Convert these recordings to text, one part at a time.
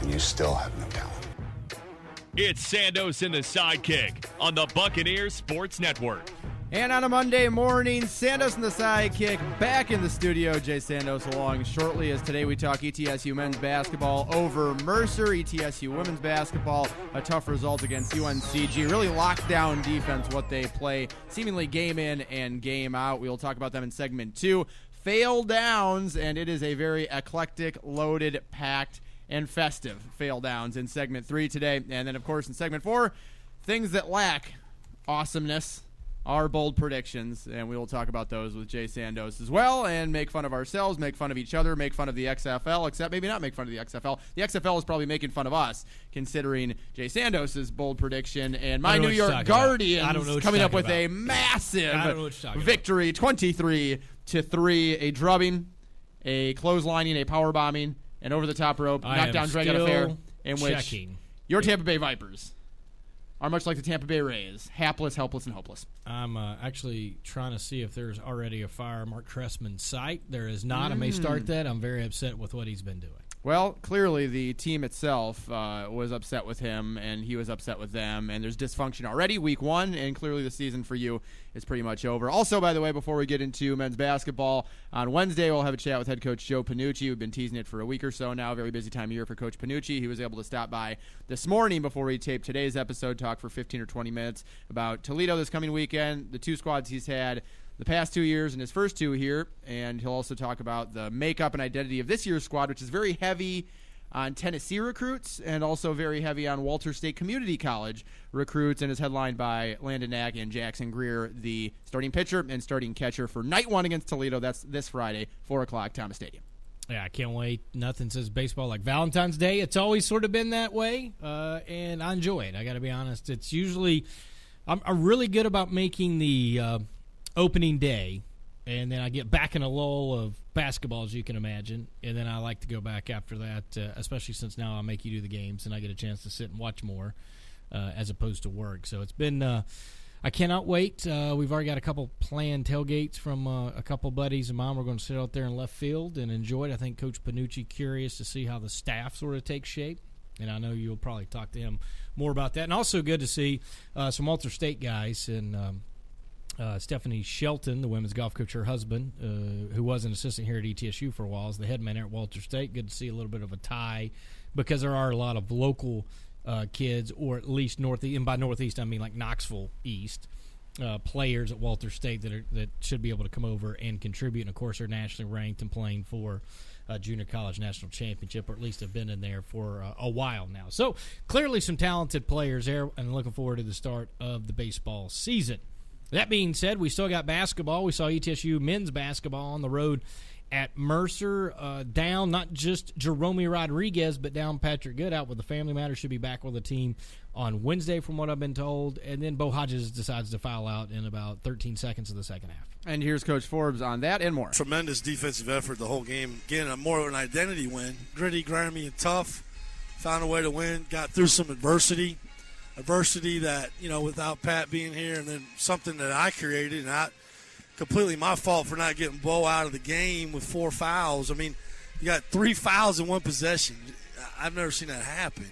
and you still have no talent. It's Sandos and the sidekick on the Buccaneers Sports Network. And on a Monday morning, Sandos and the sidekick back in the studio. Jay Sandos along shortly as today we talk ETSU men's basketball over Mercer. ETSU women's basketball, a tough result against UNCG. Really lockdown defense, what they play, seemingly game in and game out. We will talk about them in segment two. Fail downs, and it is a very eclectic, loaded, packed, and festive fail downs in segment three today. And then, of course, in segment four, things that lack awesomeness our bold predictions, and we will talk about those with Jay Sandos as well, and make fun of ourselves, make fun of each other, make fun of the XFL, except maybe not make fun of the XFL. The XFL is probably making fun of us, considering Jay Sandos' bold prediction and my I don't know New York. Guardians I don't know what coming up with talking a massive I don't know what you're talking victory, twenty-three to three, a drubbing, a clotheslining, a power bombing, an over-the-top rope, I knockdown, am drag out affair, in which checking. your Tampa Bay Vipers are much like the Tampa Bay Rays, hapless, helpless, and hopeless. I'm uh, actually trying to see if there's already a fire Marc Trestman site. There is not. I may start Mm. that. I'm very upset with what he's been doing. Well, clearly the team itself uh, was upset with him, and he was upset with them, and there's dysfunction already. Week one, and clearly the season for you is pretty much over. Also, by the way, before we get into men's basketball, on Wednesday we'll have a chat with head coach Joe Pennucci. We've been teasing it for a week or so now. Very busy time of year for Coach Pennucci. He was able to stop by this morning before we taped today's episode, talk for 15 or 20 minutes about Toledo this coming weekend, the two squads he's had the past two years and his first two here, and he'll also talk about the makeup and identity of this year's squad, which is very heavy on Tennessee recruits and also very heavy on Walters State Community College recruits, and is headlined by Landon Knack and Jackson Greer, the starting pitcher and starting catcher for night one against Toledo. That's this Friday, four o'clock, Thomas Stadium. Yeah, I can't wait. Nothing says baseball like Valentine's Day. It's always sort of been that way, uh, and I enjoy it. I got to be honest. It's usually I'm, I'm really good about making the uh, opening day, and then I get back in a lull of basketball, as you can imagine, and then I like to go back after that, uh, especially since now I make you do the games, and I get a chance to sit and watch more uh, as opposed to work. So it's been. Uh, I cannot wait. Uh, we've already got a couple planned tailgates from uh, a couple buddies of mine. We're going to sit out there in left field and enjoy it. I think Coach Pennucci curious to see how the staff sort of takes shape, and I know you'll probably talk to him more about that. And also good to see uh, some Walters State guys and. Um, uh, Stephanie Shelton, the women's golf coach, her husband, uh, who was an assistant here at ETSU for a while, is the head man at Walters State. Good to see a little bit of a tie because there are a lot of local uh, kids, or at least northeast, and by northeast I mean like Knoxville East, uh, players at Walters State that are, that should be able to come over and contribute. And of course, they're nationally ranked and playing for uh, junior college national championship, or at least have been in there for uh, a while now. So clearly, some talented players there, and looking forward to the start of the baseball season. That being said, we still got basketball. We saw ETSU men's basketball on the road at Mercer, uh, down not just Jeromy Rodriguez, but down Patrick Good out with the family matter. Should be back with the team on Wednesday, from what I've been told. And then Bo Hodges decides to foul out in about 13 seconds of the second half. And here's Coach Forbes on that and more. Tremendous defensive effort the whole game. Again, a more of an identity win. Gritty, grimy, and tough. Found a way to win. Got through some adversity. Adversity that, you know, without Pat being here, and then something that I created, and I completely my fault for not getting Bo out of the game with four fouls. I mean, you got three fouls in one possession. I've never seen that happen.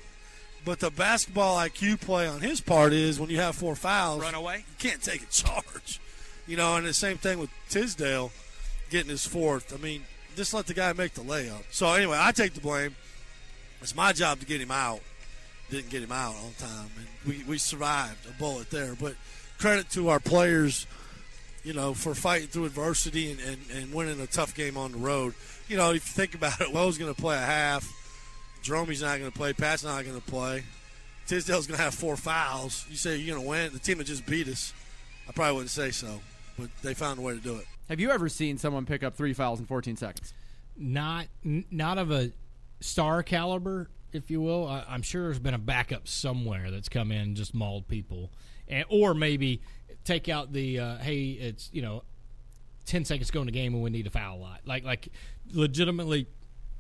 But the basketball IQ play on his part is when you have four fouls, Run away. you can't take a charge. You know, and the same thing with Tisdale getting his fourth. I mean, just let the guy make the layup. So anyway, I take the blame. It's my job to get him out. Didn't get him out on time, and we, we survived a bullet there. But credit to our players, you know, for fighting through adversity and, and, and winning a tough game on the road. You know, if you think about it, Bo's going to play a half. Jeromy's not going to play. Pat's not going to play. Tisdale's going to have four fouls. You say you're going to win? The team that just beat us. I probably wouldn't say so, but they found a way to do it. Have you ever seen someone pick up three fouls in 14 seconds? Not n- not of a star caliber, if you will. I, I'm sure there's been a backup somewhere that's come in and just mauled people, and, or maybe take out the uh, hey, it's you know, ten seconds to go in the game and we need a foul lot. Like like legitimately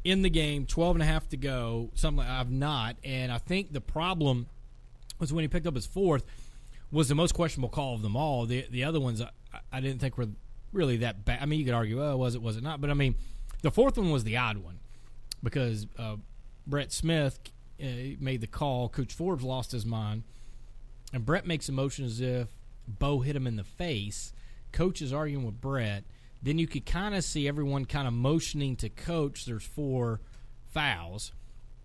in the game, 12 and a half to go. Something I've not, and I think the problem was when he picked up his fourth was the most questionable call of them all. The the other ones I, I didn't think were really that bad. I mean, you could argue, oh, was it, was it not? But I mean, the fourth one was the odd one because uh, Brett Smith uh, made the call. Coach Forbes lost his mind, and Brett makes a motion as if Bo hit him in the face. Coach is arguing with Brett. Then you could kind of see everyone kind of motioning to Coach. There's four fouls.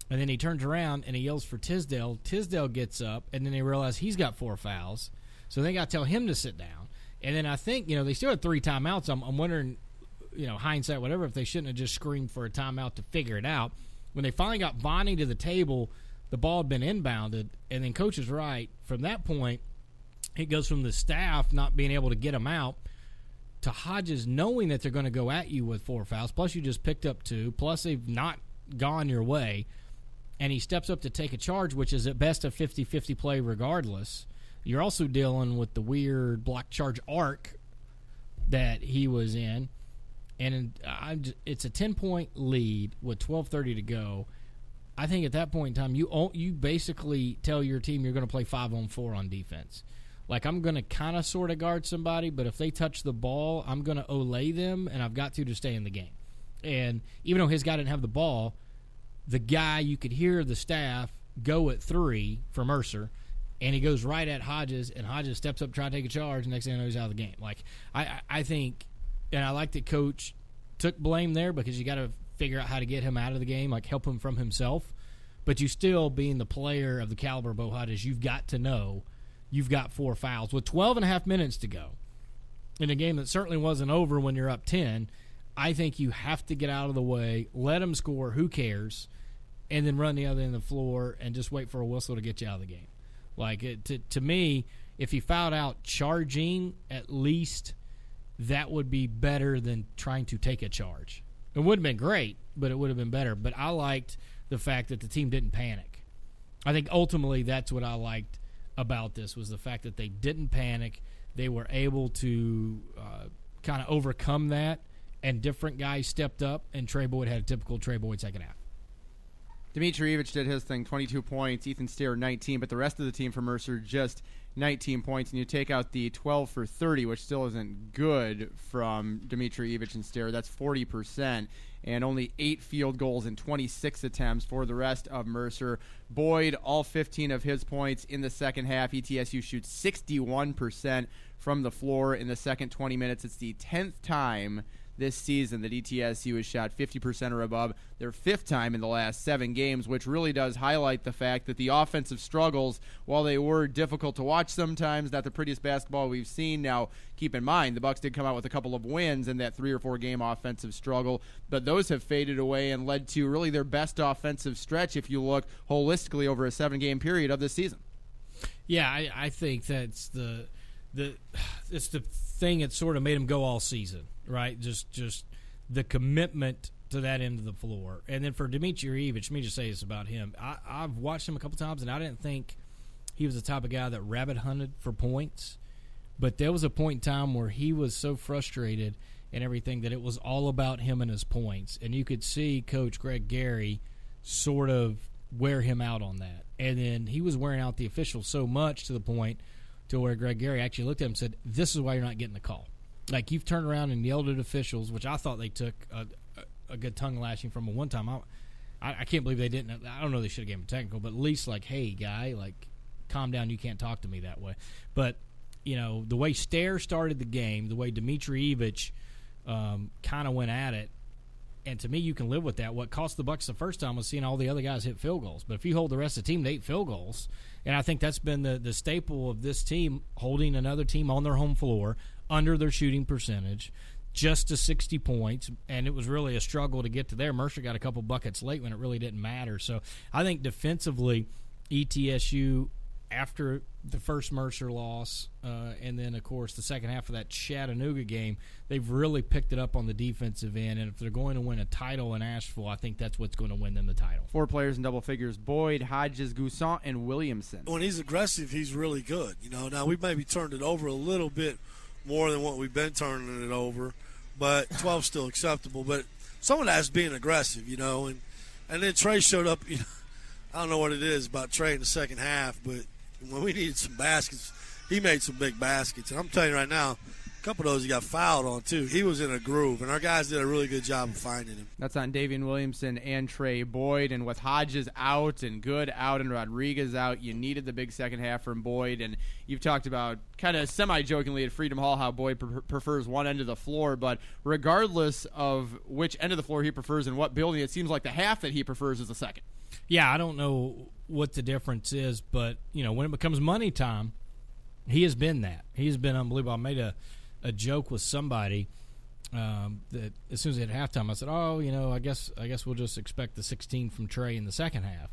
And then he turns around and he yells for Tisdale. Tisdale gets up, and then they realize he's got four fouls. So they got to tell him to sit down. And then I think, you know, they still had three timeouts. I'm, I'm wondering, you know, hindsight, whatever, if they shouldn't have just screamed for a timeout to figure it out. When they finally got Vonnie to the table, the ball had been inbounded. And then Coach is right. From that point, it goes from the staff not being able to get him out to Hodges knowing that they're going to go at you with four fouls. Plus, you just picked up two. Plus, they've not gone your way and he steps up to take a charge, which is at best a 50 50 play regardless. You're also dealing with the weird block charge arc that he was in. And it's a 10 point lead with 12.30 to go. I think at that point in time, you you basically tell your team you're going to play five on four on defense. Like I'm going to kind of sort of guard somebody, but if they touch the ball, I'm going to olay them, and I've got to to stay in the game. And even though his guy didn't have the ball, the guy you could hear the staff go at three for Mercer, and he goes right at Hodges, and Hodges steps up, trying to take a charge, and next thing I know, he's out of the game. Like I, I think, and I like that coach took blame there because you got to figure out how to get him out of the game, like help him from himself. But you still, being the player of the caliber of Bo Hodges, you've got to know you've got four fouls with 12 and a half minutes to go in a game that certainly wasn't over when you're up 10. I think you have to get out of the way, let them score. Who cares? and then run the other end of the floor and just wait for a whistle to get you out of the game. Like it, to to me, if he fouled out charging, at least that would be better than trying to take a charge. It would have been great, but it would have been better. But I liked the fact that the team didn't panic. I think ultimately that's what I liked about this was the fact that they didn't panic. They were able to uh, kind of overcome that, and different guys stepped up, and Trey Boyd had a typical Trey Boyd second half. Dimitrijevic did his thing, 22 points. Ethan Stair, 19. But the rest of the team for Mercer, just 19 points. And you take out the 12 for 30, which still isn't good from Dimitrijevic and Stair. That's 40%. And only eight field goals and 26 attempts for the rest of Mercer. Boyd, all 15 of his points in the second half. ETSU shoots 61% from the floor in the second 20 minutes. It's the 10th time this season that ETSU has shot 50% or above, their fifth time in the last seven games, which really does highlight the fact that the offensive struggles, while they were difficult to watch sometimes, not the prettiest basketball we've seen. Now, keep in mind, the Bucks did come out with a couple of wins in that three or four game offensive struggle, but those have faded away and led to really their best offensive stretch if you look holistically over a seven game period of this season. Yeah, I, I think that's the the it's the thing that sort of made him go all season right? Just just the commitment to that end of the floor. And then for Dimitrijevic, let me just say this about him. I, I've watched him a couple times, and I didn't think he was the type of guy that rabbit hunted for points. But there was a point in time where he was so frustrated and everything that it was all about him and his points. And you could see Coach Greg Gary sort of wear him out on that. And then he was wearing out the officials so much to the point to where Greg Gary actually looked at him and said, This is why you're not getting the call. Like you've turned around and yelled at officials, which I thought they took a, a, good tongue lashing from a one time. I, I, can't believe they didn't. I don't know they should have given him technical, but at least like, hey guy, like calm down. You can't talk to me that way. But you know the way Stair started the game, the way Dimitrijevic um, kind of went at it, And to me, you can live with that. What cost the Bucks the first time was seeing all the other guys hit field goals. But if you hold the rest of the team to eight field goals, and I think that's been the the staple of this team holding another team on their home floor under their shooting percentage, just to 60 points, and it was really a struggle to get to there. Mercer got a couple buckets late when it really didn't matter. So I think defensively, ETSU after the first Mercer loss, uh, and then of course the second half of that Chattanooga game, they've really picked it up on the defensive end. And if they're going to win a title in Asheville, I think that's what's going to win them the title. Four players in double figures: Boyd, Hodges, N'Guessan, and Williamson. When he's aggressive, he's really good. You know, now we maybe turned it over a little bit more than what we've been turning it over, but 12 still acceptable. But someone that's being aggressive, you know, and and then Trey showed up. You know, I don't know what it is about Trey in the second half, but when we needed some baskets, he made some big baskets. And I'm telling you right now, a couple of those he got fouled on too. He was in a groove, and our guys did a really good job of finding him. That's on Daivien Williamson and Trey Boyd. And with Hodges out and Good out and Rodriguez out, you needed the big second half from Boyd. And you've talked about kind of semi jokingly at Freedom Hall how Boyd pre- prefers one end of the floor. But regardless of which end of the floor he prefers and what building, it seems like the half that he prefers is the second. Yeah, I don't know what the difference is, but you know when it becomes money time, he has been that. He has been unbelievable. I made a a joke with somebody um, that as soon as they had halftime, I said, "Oh, you know, I guess I guess we'll just expect the 16 from Trey in the second half."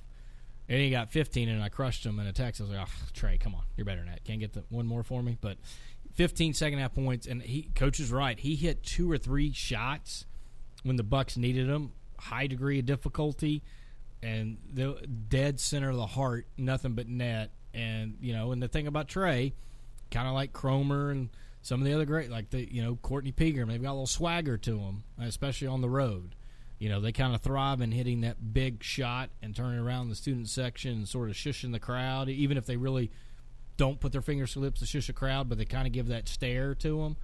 And he got 15, and I crushed him in a text. I was like, "Oh, Trey, come on, you're better than that. Can't get the one more for me." But 15 second half points, and he coach is right. He hit two or three shots when the Bucks needed them. High degree of difficulty, and the dead center of the heart, nothing but net. And you know, and the thing about Trey, kind of like Cromer and some of the other great, like the you know Courtney Pigram, they've got a little swagger to them, especially on the road. You know, they kind of thrive in hitting that big shot and turning around the student section and sort of shushing the crowd, even if they really don't put their fingers to lips to shush a crowd, but they kind of give that stare to them,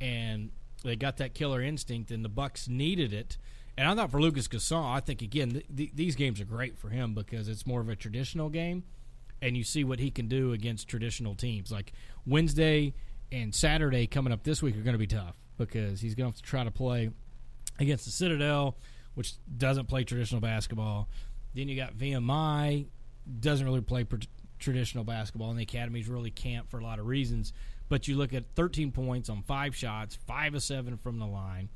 and they got that killer instinct, and the Bucks needed it. And I thought for Lucas N'Guessan, I think again th- th- these games are great for him because it's more of a traditional game, and you see what he can do against traditional teams. Like Wednesday and Saturday coming up this week are going to be tough because he's going to have to try to play against the Citadel, which doesn't play traditional basketball. Then you got VMI, doesn't really play pr- traditional basketball, and the academies really can't for a lot of reasons. But you look at 13 points on five shots, five of seven from the line.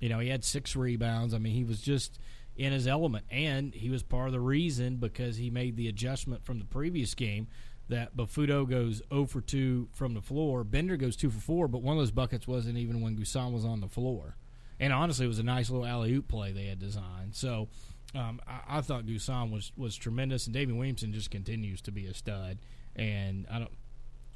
You know, he had six rebounds. I mean, he was just in his element, and he was part of the reason because he made the adjustment from the previous game that Bafuto goes 0 for 2 from the floor. Bender goes 2 for 4, but one of those buckets wasn't even when N'Guessan was on the floor. And honestly, it was a nice little alley oop play they had designed. So um, I, I, thought N'Guessan was, was tremendous, and David Williamson just continues to be a stud. And I don't,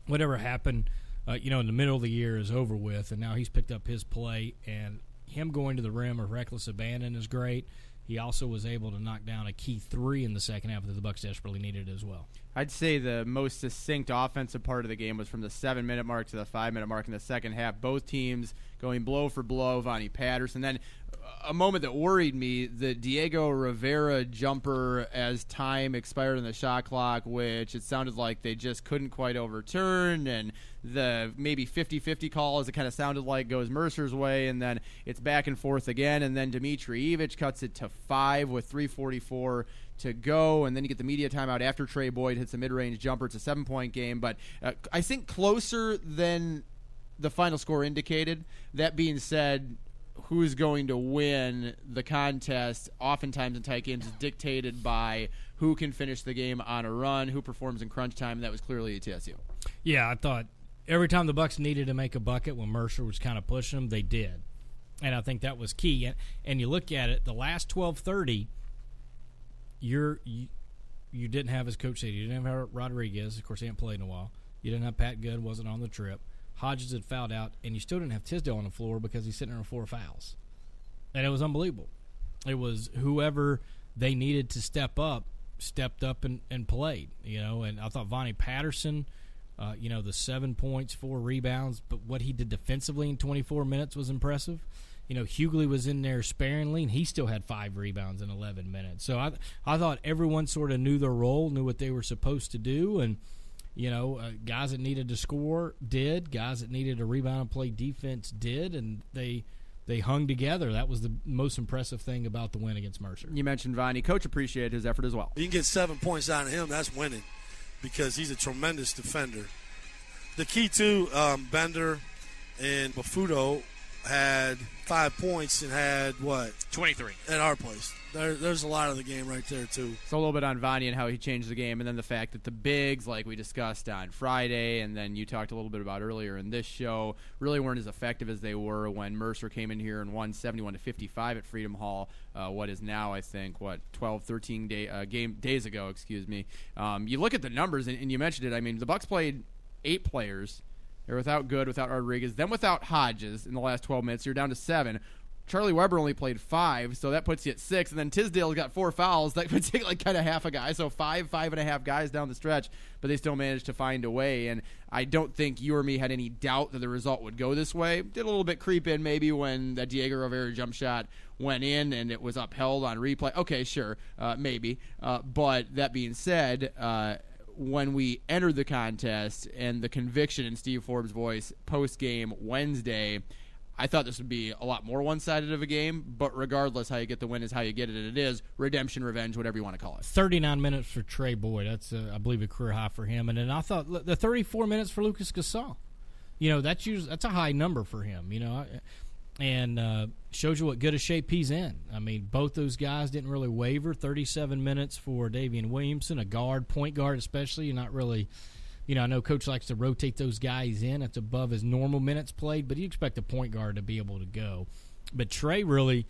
whatever happened, uh, you know, in the middle of the year is over with, and now he's picked up his play, and him going to the rim of reckless abandon is great. He also was able to knock down a key three in the second half that the Bucks desperately needed as well. I'd say the most succinct offensive part of the game was from the seven minute mark to the five minute mark in the second half. Both teams going blow for blow. Vonnie Patterson. Then a moment that worried me the Diego Rivera jumper as time expired on the shot clock, which it sounded like they just couldn't quite overturn. And the maybe 50 50 call, as it kind of sounded like, goes Mercer's way. And then it's back and forth again. And then Dimitrijevic cuts it to five with 344 to go, and then you get the media timeout after Trey Boyd hits a mid-range jumper. It's a seven-point game, but uh, I think closer than the final score indicated. That being said, who's going to win the contest oftentimes in tight games is dictated by who can finish the game on a run, who performs in crunch time, that was clearly ETSU. Yeah, I thought every time the Bucks needed to make a bucket when Mercer was kind of pushing them, they did. And I think that was key. And, and you look at it, the last 12:30 you're you, you didn't have as coach said you didn't have Rodriguez. Of course, he hadn't played in a while. You didn't have Pat Good, wasn't on the trip. Hodges had fouled out, and you still didn't have Tisdale on the floor because he's sitting there with four fouls, and it was unbelievable. It was whoever they needed to step up stepped up and, and played. You know, and I thought Vonnie Patterson. Uh, you know, the seven points, four rebounds, but what he did defensively in 24 minutes was impressive you know, Hughley was in there sparingly, and he still had five rebounds in 11 minutes. So I, I thought everyone sort of knew their role, knew what they were supposed to do, and you know, uh, guys that needed to score did, guys that needed to rebound and play defense did, and they they hung together. That was the most impressive thing about the win against Mercer. You mentioned Viney. Coach appreciated his effort as well. You can get seven points out of him, that's winning because he's a tremendous defender. The key to um, Bender and Bafuto had five points and had what 23 at our place. There, there's a lot of the game right there too. So a little bit on Viney and how he changed the game, and then the fact that the bigs, like we discussed on Friday, and then you talked a little bit about earlier in this show, really weren't as effective as they were when Mercer came in here and won 71 to 55 at Freedom Hall. Uh, what is now, I think, what 12, 13 day uh, game days ago, excuse me. Um, you look at the numbers, and, and you mentioned it. I mean, the Bucks played eight players. They're without Good, without Rodriguez, then without Hodges in the last 12 minutes. You're down to seven. Charlie Weber only played five, so that puts you at six. And then Tisdale's got four fouls. That would take like kind of half a guy. So five, five and a half guys down the stretch, but they still managed to find a way. And I don't think you or me had any doubt that the result would go this way. Did a little bit creep in maybe when that Diego Rivera jump shot went in and it was upheld on replay. Okay, sure, uh, maybe. Uh, but that being said, uh, when we entered the contest and the conviction in Steve Forbes' voice post game Wednesday, I thought this would be a lot more one sided of a game, but regardless, how you get the win is how you get it, and it is redemption, revenge, whatever you want to call it. 39 minutes for Trey Boyd. That's, uh, I believe, a career high for him. And then I thought the 34 minutes for Lucas N'Guessan. You know, that's usually, that's a high number for him, you know, and uh, shows you what good a shape he's in. I mean, both those guys didn't really waver. 37 minutes for Daivien Williamson, a guard, point guard especially. You're not really you know, I know coach likes to rotate those guys in. It's above his normal minutes played, but you expect a point guard to be able to go. But Trey really,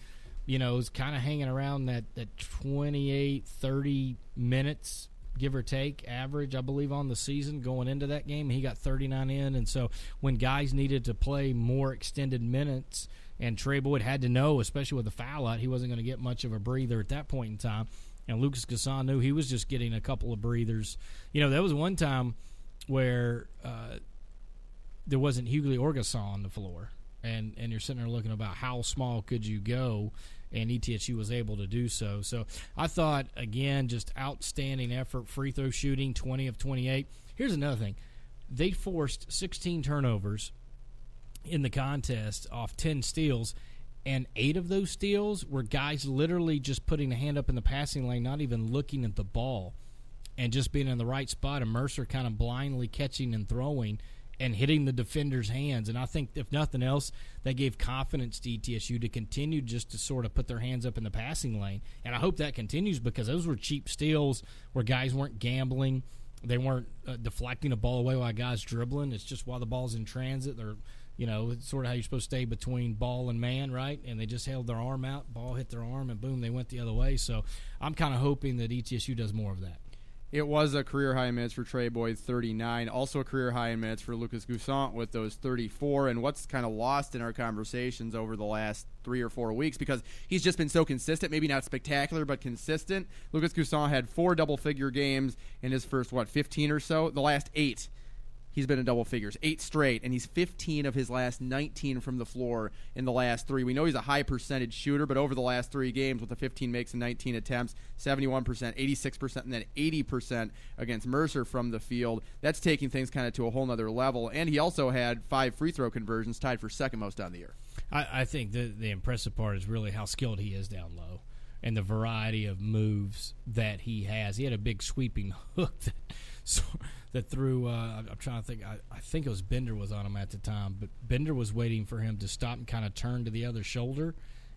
you know, is kind of hanging around that, that 28, 30 minutes, give or take, average, I believe, on the season going into that game. He got 39 in. And so when guys needed to play more extended minutes, and Trey Boyd had to know, especially with the foul out, he wasn't going to get much of a breather at that point in time. And Lucas N'Guessan knew he was just getting a couple of breathers. You know, there was one time – where uh, there wasn't Hughley or N'Guessan on the floor, and and you're sitting there looking about how small could you go, and ETSU was able to do so. So I thought again, just outstanding effort, free throw shooting, 20 of 28. Here's another thing: they forced 16 turnovers in the contest off 10 steals. And eight of those steals were guys literally just putting a hand up in the passing lane, not even looking at the ball and just being in the right spot and Mercer kind of blindly catching and throwing and hitting the defender's hands. And I think, if nothing else, that gave confidence to ETSU to continue just to sort of put their hands up in the passing lane. And I hope that continues because those were cheap steals where guys weren't gambling. They weren't uh, deflecting a ball away while guys dribbling. It's just while the ball's in transit. They're, you know, sort of how you're supposed to stay between ball and man, right? And they just held their arm out, ball hit their arm, and boom, they went the other way. So I'm kind of hoping that ETSU does more of that. It was a career high in minutes for Trey Boyd, 39. Also a career high in minutes for Lucas N'Guessan with those 34. And what's kind of lost in our conversations over the last three or four weeks because he's just been so consistent, maybe not spectacular, but consistent. Lucas N'Guessan had four double figure games in his first, what, 15 or so? The last eight he's been in double figures, eight straight, and he's 15 of his last 19 from the floor in the last three. We know he's a high percentage shooter, but over the last three games, with the 15 makes and 19 attempts, 71%, 86%, and then 80% against Mercer from the field, that's taking things kind of to a whole nother level. And he also had five free throw conversions, tied for second most on the year. I, I think the the impressive part is really how skilled he is down low and the variety of moves that he has. He had a big sweeping hook that so, that threw. Uh, I'm trying to think. I, I, think it was Bender was on him at the time, but Bender was waiting for him to stop and kind of turn to the other shoulder,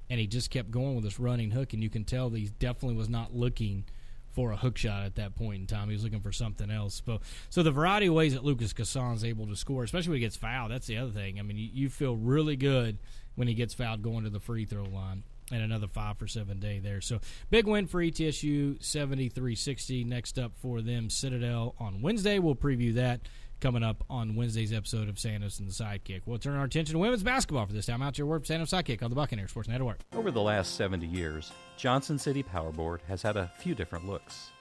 and he just kept going with this running hook, and you can tell that he definitely was not looking for a hook shot at that point in time. He was looking for something else. So, so the variety of ways that Lucas is able to score, especially when he gets fouled, that's the other thing. I mean, you, you feel really good when he gets fouled going to the free throw line and another five for seven day there. So big win for ETSU, 73-60. Next up for them, Citadel on Wednesday. We'll preview that coming up on Wednesday's episode of Santos and the Sidekick. We'll turn our attention to women's basketball for this time. Out your word, Santos Sidekick on the Buccaneer Sports Network. Over the last 70 years, Johnson City Power Board has had a few different looks,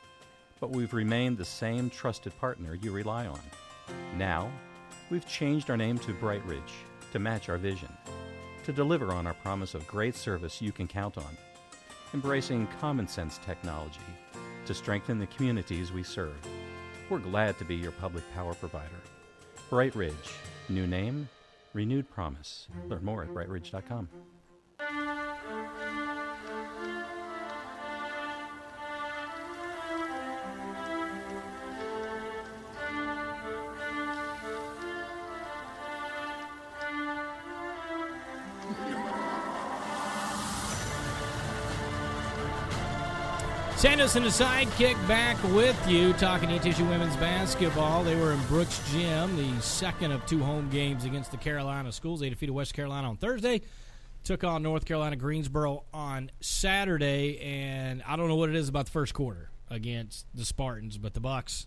but we've remained the same trusted partner you rely on. Now, we've changed our name to Bright Ridge to match our vision to deliver on our promise of great service you can count on, embracing common sense technology to strengthen the communities we serve. We're glad to be your public power provider. Bright Ridge, new name, renewed promise. Learn more at brightridge.com. And the sidekick back with you, talking ETSU women's basketball. They were in Brooks Gym, the second of two home games against the Carolina schools. They defeated West Carolina on Thursday, took on North Carolina Greensboro on Saturday, and I don't know what it is about the first quarter against the Spartans, but the Bucks,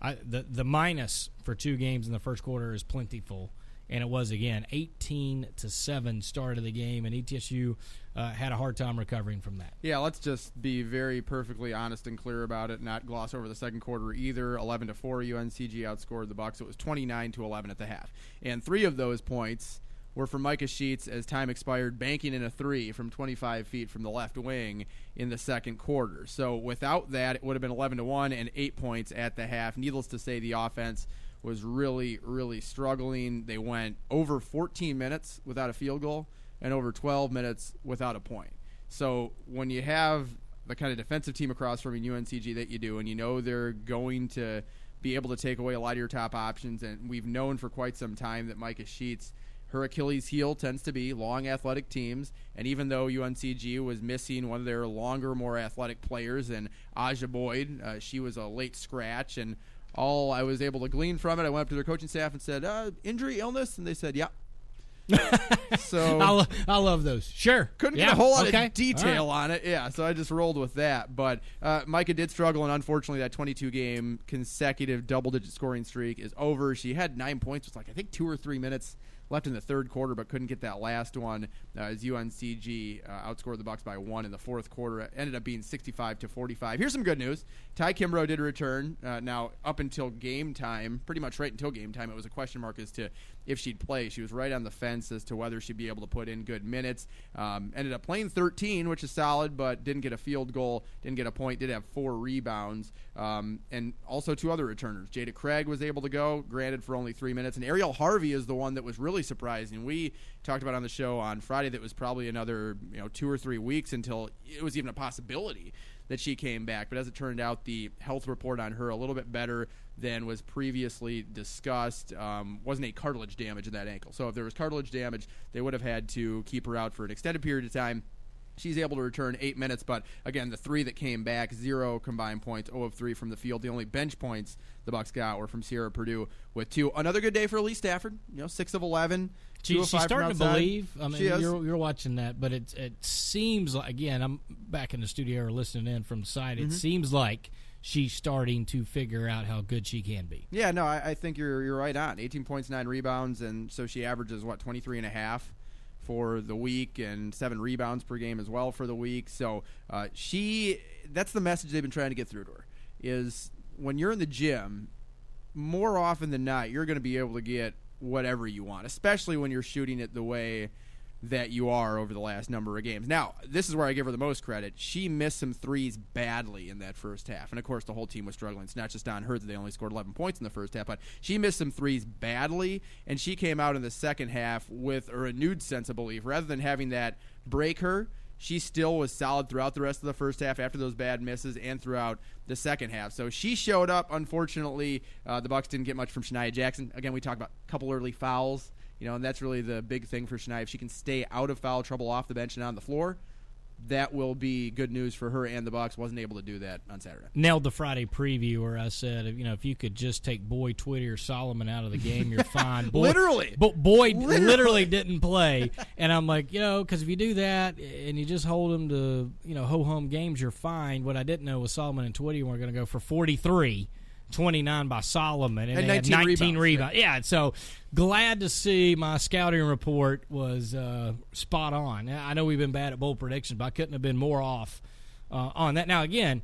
I, the the minus for two games in the first quarter is plentiful and it was again 18 to 7 start of the game and etsu uh, had a hard time recovering from that Yeah, let's just be very perfectly honest and clear about it. Not gloss over the second quarter either. 11 to 4, UNCG outscored the Bucks. It was 29 to 11 at the half, and three of those points were for Micah Sheets as time expired, banking in a three from 25 feet from the left wing in the second quarter. So without that, it would have been 11 to 1 and eight points at the half. Needless to say, the offense was really, really struggling. They went over 14 minutes without a field goal and over 12 minutes without a point. So when you have the kind of defensive team across from UNCG that you do, and you know they're going to be able to take away a lot of your top options, and we've known for quite some time that Micah Sheets, her Achilles heel tends to be long athletic teams, and even though UNCG was missing one of their longer, more athletic players, and Aja Boyd, uh, she was a late scratch, and all I was able to glean from it, I went up to their coaching staff and said, uh, "Injury, illness," and they said, "Yeah." so I, lo- I love those sure couldn't Yeah, get a whole lot okay. of detail right. on it. Yeah, so I just rolled with that. But uh, Micah did struggle, and unfortunately, that 22 game consecutive double digit scoring streak is over. She had nine points with like I think two or three minutes left in the third quarter, but couldn't get that last one uh, as UNCG uh, outscored the Bucks by one in the fourth quarter. It ended up being 65 to 45. Here's some good news: Ty Kimbrough did return. Uh, now up until game time, pretty much right until game time, it was a question mark as to if she'd play. She was right on the fence as to whether she'd be able to put in good minutes. Um, ended up playing 13, which is solid, but didn't get a field goal, didn't get a point, did have four rebounds, um, and also two other returners. Jada Craig was able to go, granted for only three minutes, and Ariel Harvey is the one that was really surprising. We talked about on the show on Friday that was probably another you know two or three weeks until it was even a possibility that she came back. But as it turned out, the health report on her a little bit better than was previously discussed. Um, wasn't a cartilage damage in that ankle. So if there was cartilage damage, they would have had to keep her out for an extended period of time. She's able to return eight minutes, but again, the three that came back, zero combined points, 0 of three from the field. The only bench points the Bucks got were from Sierra Purdue with two. Another good day for Elise Stafford. You know, six of eleven. She, she's from starting to believe. I mean, you're, you're watching that, but it it seems like again, I'm back in the studio or listening in from the side. It Mm-hmm. seems like she's starting to figure out how good she can be. Yeah, no, I, I think you're you're right on. 18 points, nine rebounds, and so she averages what 23 and a half for the week, and seven rebounds per game as well for the week. So uh, she, that's the message they've been trying to get through to her. Is when you're in the gym, more often than not, you're going to be able to get whatever you want, especially when you're shooting it the way that you are over the last number of games. Now, this is where I give her the most credit. She missed some threes badly in that first half. And of course, the whole team was struggling. It's not just on her that they only scored 11 points in the first half, but she missed some threes badly. And she came out in the second half with a renewed sense of belief. Rather than having that break her, she still was solid throughout the rest of the first half after those bad misses and throughout the second half. So she showed up. Unfortunately, uh, the Bucks didn't get much from Shania Jackson. Again, we talked about a couple early fouls, you know, and that's really the big thing for Shania. If she can stay out of foul trouble off the bench and on the floor, that will be good news for her and the Bucks. Wasn't able to do that on Saturday. Nailed the Friday preview where I said, you know, if you could just take Boyd, Twitty or Solomon out of the game, you're fine. Boyd, Literally. but Boyd Literally. literally. didn't play, and I'm like, you know, because if you do that and you just hold them to, you know, ho hum games, you're fine. What I didn't know was Solomon and Twitty were going to go for 43. 29 by Solomon and, And they had 19 19 rebounds, rebounds. Yeah, so glad to see my scouting report was uh, spot on. I know we've been bad at bold predictions, but I couldn't have been more off uh, on that. Now, again,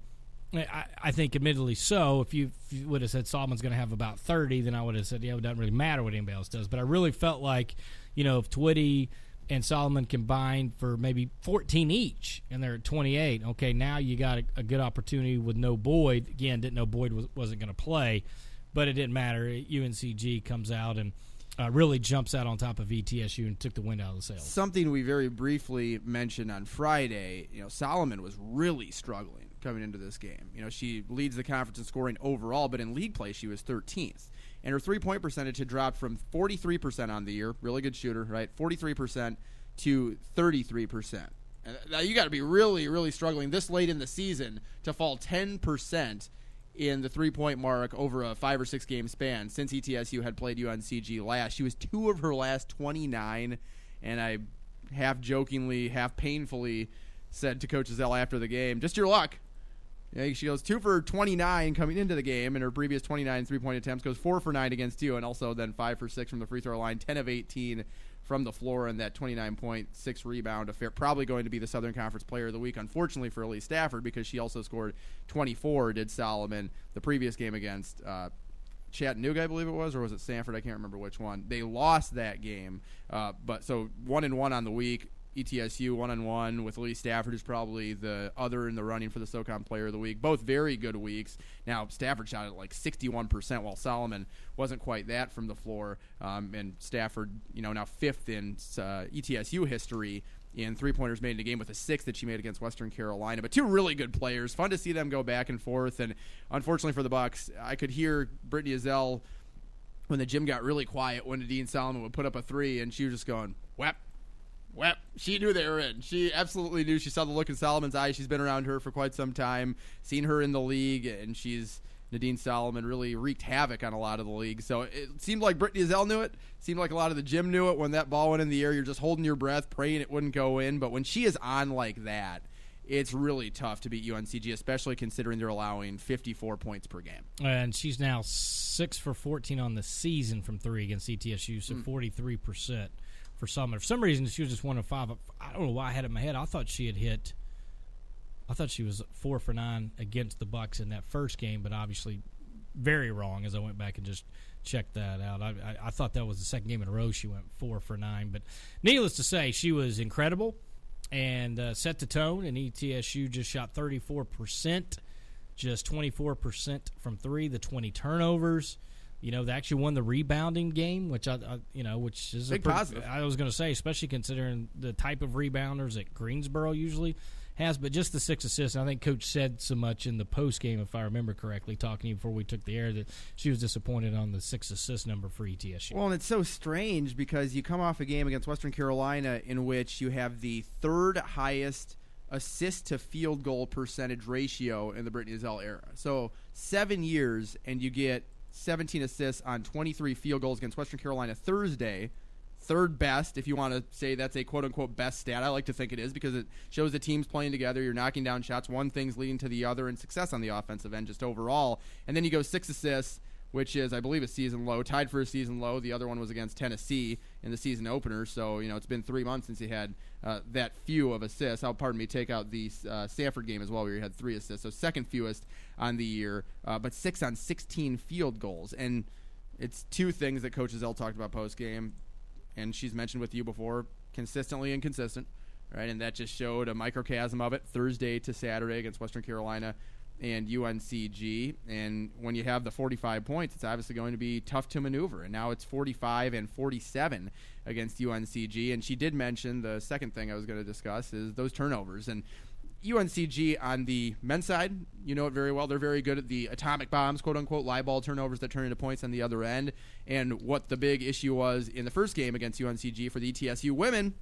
I, I think admittedly so. If you, if you would have said Solomon's going to have about 30, then I would have said, yeah, it doesn't really matter what anybody else does. But I really felt like, you know, if Twitty and Solomon combined for maybe 14 each, and they're at 28, okay, now you got a, a good opportunity with no Boyd. Again, didn't know Boyd was, wasn't going to play, but it didn't matter. UNCG comes out and uh, really jumps out on top of ETSU and took the wind out of the sails. Something we very briefly mentioned on Friday, you know, Solomon was really struggling coming into this game. You know, she leads the conference in scoring overall, but in league play she was 13th. And her three-point percentage had dropped from 43% on the year, really good shooter, right? 43% to 33%. And now you got to be really, really struggling this late in the season to fall 10% in the three point mark over a five or six game span since ETSU had played UNCG last. She was two of her last 29, and I half jokingly, half painfully said to Coach Ezell after the game, just your luck. She goes two for 29 coming into the game, and her previous 29 three point attempts goes four for nine against you, and also then five for six from the free throw line, 10 of 18 from the floor, and that 29.6 rebound affair. Probably going to be the Southern Conference Player of the Week, unfortunately for Elise Stafford, because she also scored 24, did Solomon, the previous game against uh, Chattanooga, I believe it was, or was it Samford? I can't remember which one. They lost that game, uh, but so one and one on the week. ETSU one on one with Lee Stafford, who's probably the other in the running for the SoCon Player of the Week. Both very good weeks. Now Stafford shot at like 61%, while Solomon wasn't quite that from the floor. Um, and Stafford, you know, now fifth in uh, ETSU history in three pointers made in a game with a six that she made against Western Carolina. But two really good players. Fun to see them go back and forth. And unfortunately for the Bucks, I could hear Brittney Ezell when the gym got really quiet when Dean Solomon would put up a three, and she was just going, "Whap, whap." She knew they were in. She absolutely knew. She saw the look in Solomon's eyes. She's been around her for quite some time, seen her in the league, and she's Nadine Solomon really wreaked havoc on a lot of the league. So it seemed like Brittney Ezell knew it. Seemed like a lot of the gym knew it. When that ball went in the air, you're just holding your breath, praying it wouldn't go in. But when she is on like that, it's really tough to beat UNCG, especially considering they're allowing 54 points per game. And she's now six for 14 on the season from three against ETSU, so Hmm. 43% for. For some reason, she was just one of five. I don't know why I had it in my head. I thought she had hit. I thought she was four for nine against the Bucks in that first game, but obviously very wrong as I went back and just checked that out. I, I, I thought that was the second game in a row she went four for nine. But needless to say, she was incredible and uh, set the tone. And ETSU just shot 34%, just 24% from three, the 20 turnovers. You know, they actually won the rebounding game, which I, I you know, which is Big a pretty, positive. I was going to say, especially considering the type of rebounders that Greensboro usually has. But just the six assists, I think Coach said so much in the post game, if I remember correctly, talking to you before we took the air, that she was disappointed on the six assist number for ETSU. Well, and it's so strange because you come off a game against Western Carolina in which you have the third highest assist to field goal percentage ratio in the Brittney Ezell era. So seven years, and you get 17 assists on 23 field goals against Western Carolina Thursday. Third best, if you want to say that's a quote unquote best stat. I like to think it is because it shows the teams playing together. You're knocking down shots. One thing's leading to the other, and success on the offensive end just overall. And then you go six assists which is, I believe, a season low, tied for a season low. The other one was against Tennessee in the season opener. So, you know, it's been three months since he had uh, that few of assists. I'll, pardon me, take out the uh, Stanford game as well, where he had three assists. So, second fewest on the year, uh, but six on 16 field goals. And it's two things that Coach Ezell talked about post game, and she's mentioned with you before consistently inconsistent, right? And that just showed a microcosm of it Thursday to Saturday against Western Carolina and UNCG. And when you have the 45 points, it's obviously going to be tough to maneuver. And now it's 45 and 47 against UNCG. And she did mention the second thing I was going to discuss is those turnovers. And UNCG on the men's side, you know it very well. They're very good at the atomic bombs, quote unquote, live ball turnovers that turn into points on the other end. And what the big issue was in the first game against UNCG for the ETSU women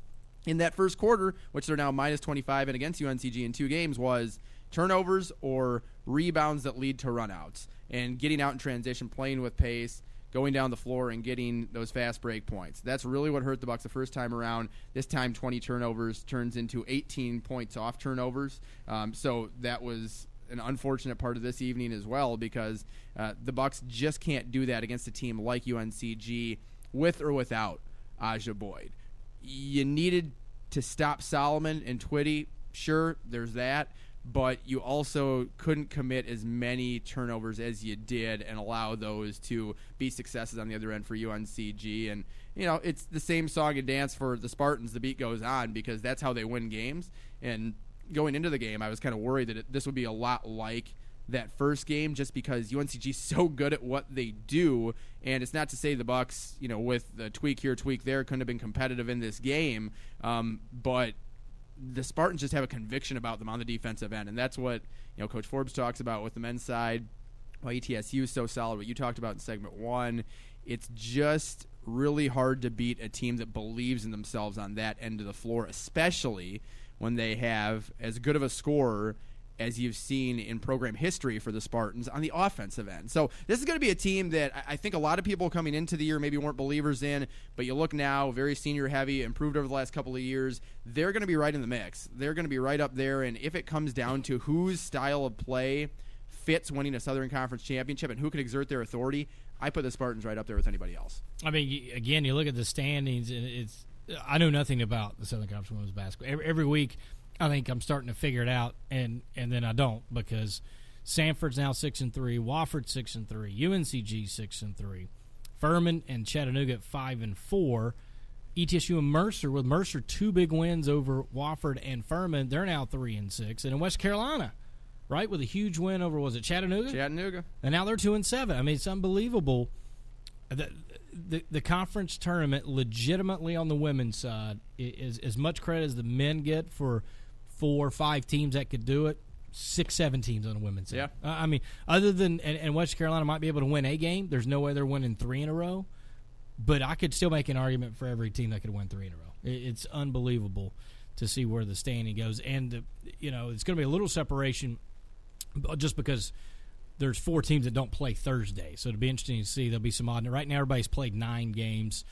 in that first quarter, which they're now minus 25 and against UNCG in two games, was turnovers or rebounds that lead to runouts and getting out in transition, playing with pace, going down the floor and getting those fast break points. That's really what hurt the Bucks the first time around. This time, 20 turnovers turns into 18 points off turnovers. Um, so that was an unfortunate part of this evening as well because uh, the Bucks just can't do that against a team like UNCG with or without Aja Boyd. You needed to stop Solomon and Twitty. Sure, there's that but you also couldn't commit as many turnovers as you did and allow those to be successes on the other end for UNCG. And, you know, it's the same song and dance for the Spartans. The beat goes on because that's how they win games. And going into the game, I was kind of worried that it, this would be a lot like that first game just because UNCG's so good at what they do and it's not to say the Bucks you know with the tweak here tweak there couldn't have been competitive in this game um, but the Spartans just have a conviction about them on the defensive end, and that's what you know Coach Forbes talks about with the men's side. Why ETSU is so solid. What you talked about in segment one, it's just really hard to beat a team that believes in themselves on that end of the floor, especially when they have as good of a scorer as you've seen in program history for the Spartans on the offensive end. So this is going to be a team that I think a lot of people coming into the year maybe weren't believers in, but you look now, very senior heavy, improved over the last couple of years. They're going to be right in the mix. They're going to be right up there, and if it comes down to whose style of play fits winning a Southern Conference championship and who can exert their authority, I put the Spartans right up there with anybody else. I mean, again, you look at the standings, and it's I know nothing about the Southern Conference women's basketball. Every, every week I think I'm starting to figure it out, and and then I don't because Samford's now six and three, Wofford six and three, UNCG six and three, Furman and Chattanooga at five and four, ETSU and Mercer with Mercer two big wins over Wofford and Furman. They're now three and six, and in West Carolina, right with a huge win over was it Chattanooga? Chattanooga, and now they're two and seven. I mean, it's unbelievable. The, the, the conference tournament legitimately on the women's side is as much credit as the men get for four or five teams that could do it. Six, seven teams on the women's side. Yeah. Uh, I mean, other than and, and West Carolina might be able to win a game. There's no way they're winning three in a row. But I could still make an argument for every team that could win three in a row. It, it's unbelievable to see where the standing goes, and the, you know it's going to be a little separation, just because there's four teams that don't play Thursday. So it'll be interesting to see. There'll be some odd. Right now, everybody's played nine games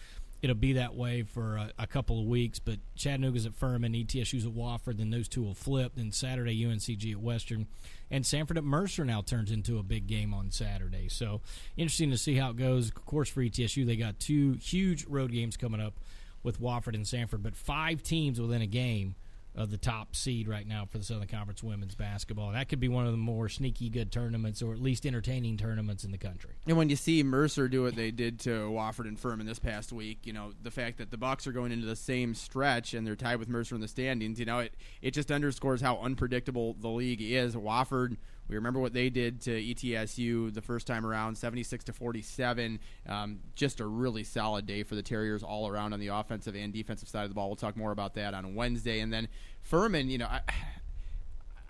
it'll be that way for a, a, couple of weeks. But Chattanooga's at Furman, ETSU's at Wofford, then those two will flip. Then Saturday, UNCG at Western, and Samford at Mercer now turns into a big game on Saturday. So interesting to see how it goes. Of course, for ETSU, they got two huge road games coming up with Wofford and Samford, but five teams within a game of the top seed right now for the Southern Conference women's basketball. That could be one of the more sneaky good tournaments, or at least entertaining tournaments in the country. And when you see Mercer do what they did to Wofford and Furman this past week, you know the fact that the Bucks are going into the same stretch and they're tied with Mercer in the standings, you know it it just underscores how unpredictable the league is. Wofford we remember what they did to ETSU the first time around, 76 to 47. Um, just a really solid day for the Terriers all around on the offensive and defensive side of the ball. We'll talk more about that on Wednesday. And then Furman, you know, I,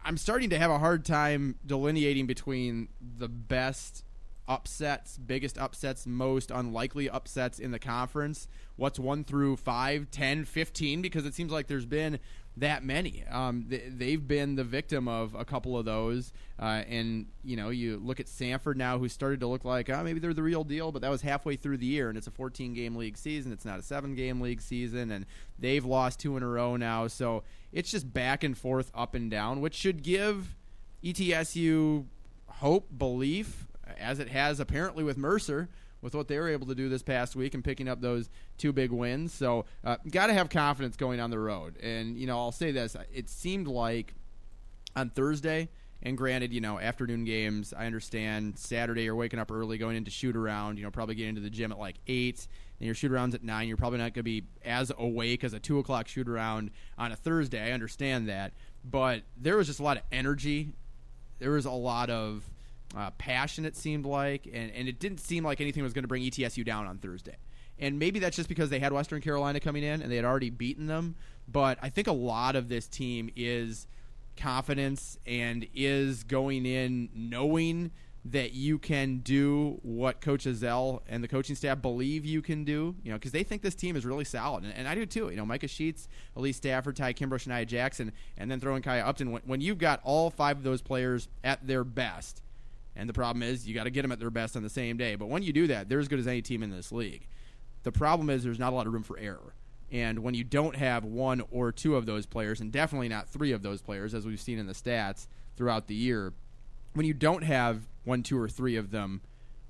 I'm starting to have a hard time delineating between the best upsets, biggest upsets, most unlikely upsets in the conference. What's one through five, ten, fifteen? Because it seems like there's been that many. Um, they, have been the victim of a couple of those. Uh, and, you know, you look at Samford now, who started to look like, oh, maybe they're the real deal, but that was halfway through the year, and it's a 14 game league season. It's not a seven game league season, and they've lost two in a row now. So it's just back and forth, up and down, which should give ETSU hope, belief, as it has apparently with Mercer with what they were able to do this past week and picking up those two big wins. So, uh, got to have confidence going on the road. And, you know, I'll say this it seemed like on Thursday, and granted, you know, afternoon games, I understand Saturday you're waking up early, going into shoot around, you know, probably getting into the gym at like 8, and your shoot around's at 9. You're probably not going to be as awake as a 2 o'clock shoot around on a Thursday. I understand that. But there was just a lot of energy. There was a lot of uh, passion, it seemed like, and, and it didn't seem like anything was going to bring ETSU down on Thursday. And maybe that's just because they had Western Carolina coming in and they had already beaten them. But I think a lot of this team is confidence and is going in knowing that you can do what Coach Ezell and the coaching staff believe you can do, you know, because they think this team is really solid, and, and, I do too. You know, Micah Sheets, Elise Stafford, Ty Kimbrough, Shania Jackson, and then throwing Kaya Upton. When, when, you've got all five of those players at their best, and the problem is you got to get them at their best on the same day. But when you do that, they're as good as any team in this league. The problem is there's not a lot of room for error. And when you don't have one or two of those players, and definitely not three of those players, as we've seen in the stats throughout the year, when you don't have one, two, or three of them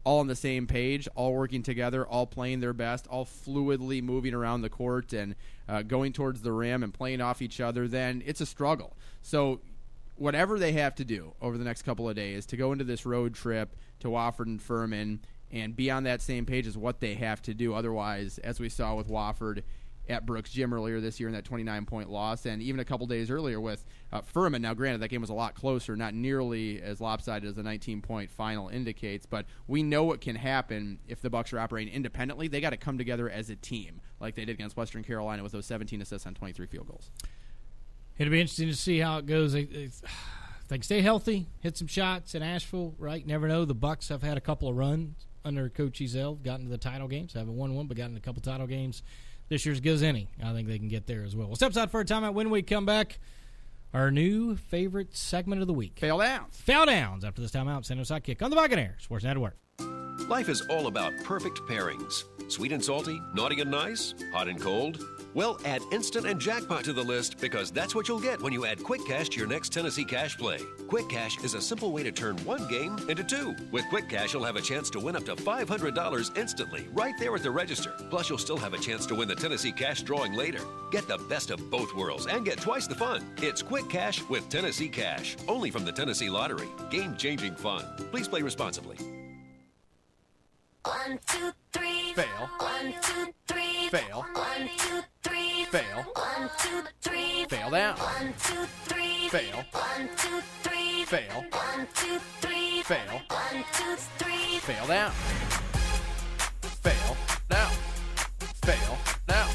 all on the same page, all working together, all playing their best, all fluidly moving around the court and uh, going towards the rim and playing off each other, then it's a struggle. So whatever they have to do over the next couple of days to go into this road trip to Wofford and Furman and be on that same page is what they have to do. Otherwise, as we saw with Wofford at Brooks Gym earlier this year in that 29 point loss, and even a couple days earlier with uh, Furman. Now, granted, that game was a lot closer, not nearly as lopsided as the 19 point final indicates, but we know what can happen if the Bucks are operating independently. They got to come together as a team, like they did against Western Carolina with those 17 assists on 23 field goals. It'll be interesting to see how it goes. If they can stay healthy, hit some shots in Asheville, right? Never know. The Bucks have had a couple of runs under Coach Ezell, gotten to the title games. Haven't won one, but gotten a couple title games. This year's good as any. I think they can get there as well. We'll step aside for a timeout. When we come back, our new favorite segment of the week. Fail downs. Fail downs after this timeout. Sando's Sidekick on the Buccaneer Sports Network. Life is all about perfect pairings sweet and salty, naughty and nice, hot and cold. Well, add instant and jackpot to the list because that's what you'll get when you add Quick Cash to your next Tennessee Cash play. Quick Cash is a simple way to turn one game into two. With Quick Cash, you'll have a chance to win up to $500 instantly right there at the register. Plus, you'll still have a chance to win the Tennessee Cash drawing later. Get the best of both worlds and get twice the fun. It's Quick Cash with Tennessee Cash, only from the Tennessee Lottery. Game changing fun. Please play responsibly. One, two, three. Fail. One, two, three. Fail. One, two, three. Fail. One, two, three. Fail down. One, two, three. Fail. One, two, three. Fail. One, two, three. Fail. One, two, three. Fail down. Fail down. Fail down.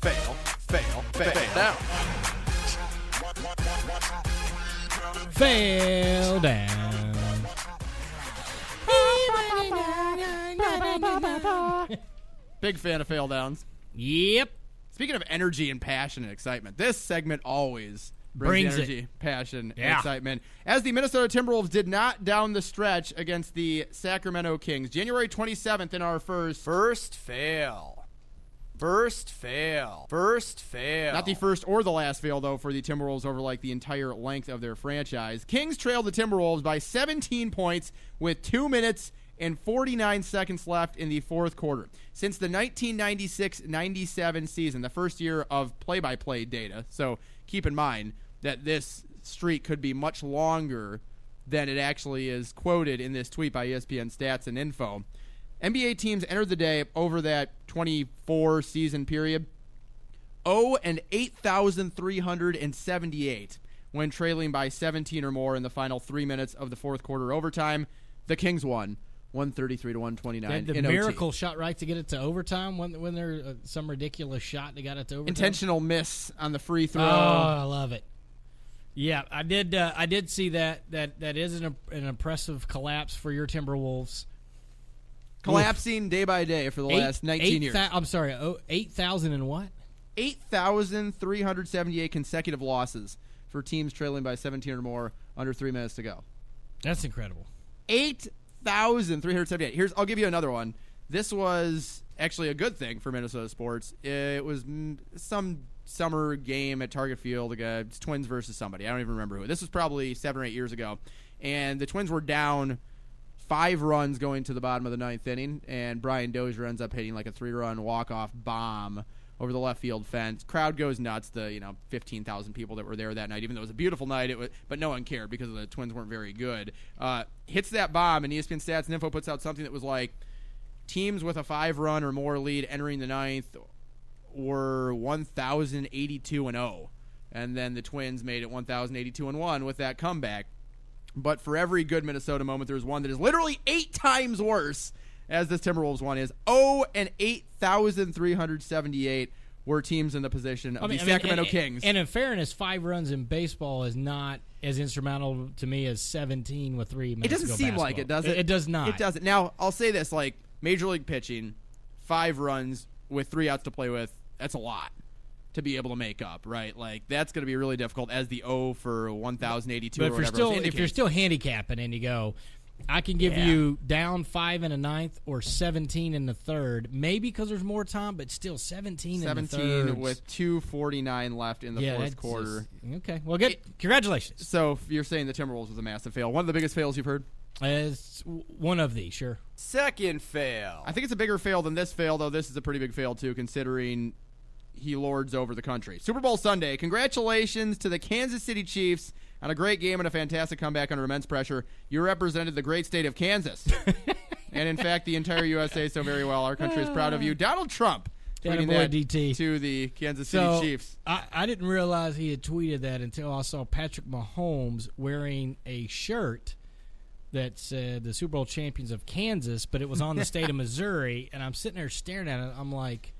Fail. Fail. Fail down. Fail down. Big fan of fail downs. Yep. Speaking of energy and passion and excitement, this segment always Brings brings, it. energy, passion, and excitement. As the Minnesota Timberwolves did not down the stretch against the Sacramento Kings, January 27th in our first First fail. First fail. First fail. Not the first or the last fail, though, for the Timberwolves over like the entire length of their franchise. Kings trailed the Timberwolves by 17 points with two minutes and 49 seconds left in the fourth quarter. Since the 1996 97 season, the first year of play by play data, so keep in mind that this streak could be much longer than it actually is quoted in this tweet by ESPN Stats and Info. NBA teams entered the day over that 24 season period 0 and 8,378 when trailing by 17 or more in the final three minutes of the fourth quarter overtime. The Kings won 133 to 129. The, the OT. miracle shot right to get it to overtime when when there uh, some ridiculous shot that got it to overtime. intentional miss on the free throw. Oh, I love it. Yeah, I did. Uh, I did see that. That that is an, an impressive collapse for your Timberwolves. Collapsing day by day for the Eight- last 19 eight years. thou- I'm sorry, oh, eight thousand and what? 8,378 consecutive losses for teams trailing by 17 or more under three minutes to go. That's incredible. 8,378. Here's I'll give you another one. This was actually a good thing for Minnesota sports. It was some summer game at Target Field against Twins versus somebody. I don't even remember who. This was probably 7 or 8 years ago. And the Twins were down 5 runs going to the bottom of the ninth inning and Brian Dozier ends up hitting like a 3-run walk-off bomb over the left field fence. Crowd goes nuts. The you know 15,000 people that were there that night, even though it was a beautiful night, it was, but no one cared because the Twins weren't very good. Uh, hits that bomb, and ESPN Stats and Info puts out something that was like teams with a five run or more lead entering the ninth were 1,082 and 0, and then the Twins made it 1,082 and 1 with that comeback. But for every good Minnesota moment, there's one that is literally eight times worse, as this Timberwolves one is. 0 and 8,378 were teams in the position of I mean- the I mean, Sacramento and- Kings. And in fairness, five runs in baseball is not as instrumental to me as 17 with three it doesn't seem like it, does it? It, does not. It doesn't. Now, I'll say this: like Major League pitching, five runs with three outs to play with. That's a lot to be able to make up, right? Like that's going to be really difficult. As the O for 1,082 But or if you're still if you're still handicapping and you go, I can give Yeah. you down five in a ninth or 17 in the third, maybe because there's more time, but still 17, in the 17 third with 249 left in the yeah, fourth quarter. just- okay, well, good. Congratulations. So you're saying the Timberwolves was a massive fail. One of the biggest fails you've heard. It's one of these, sure. Second fail. I think it's a bigger fail than this fail, though. This is a pretty big fail too, considering he lords over the country. Super Bowl Sunday. Congratulations to the Kansas City Chiefs on a great game and a fantastic comeback under immense pressure. You represented the great state of Kansas, and in fact, the entire USA so very well. Our country is proud of you, Donald Trump. Tweeting that DT. to the Kansas City So Chiefs. I, I didn't realize he had tweeted that until I saw Patrick Mahomes wearing a shirt that said the Super Bowl champions of Kansas, but it was on the state of Missouri, and I'm sitting there staring at it. I'm like,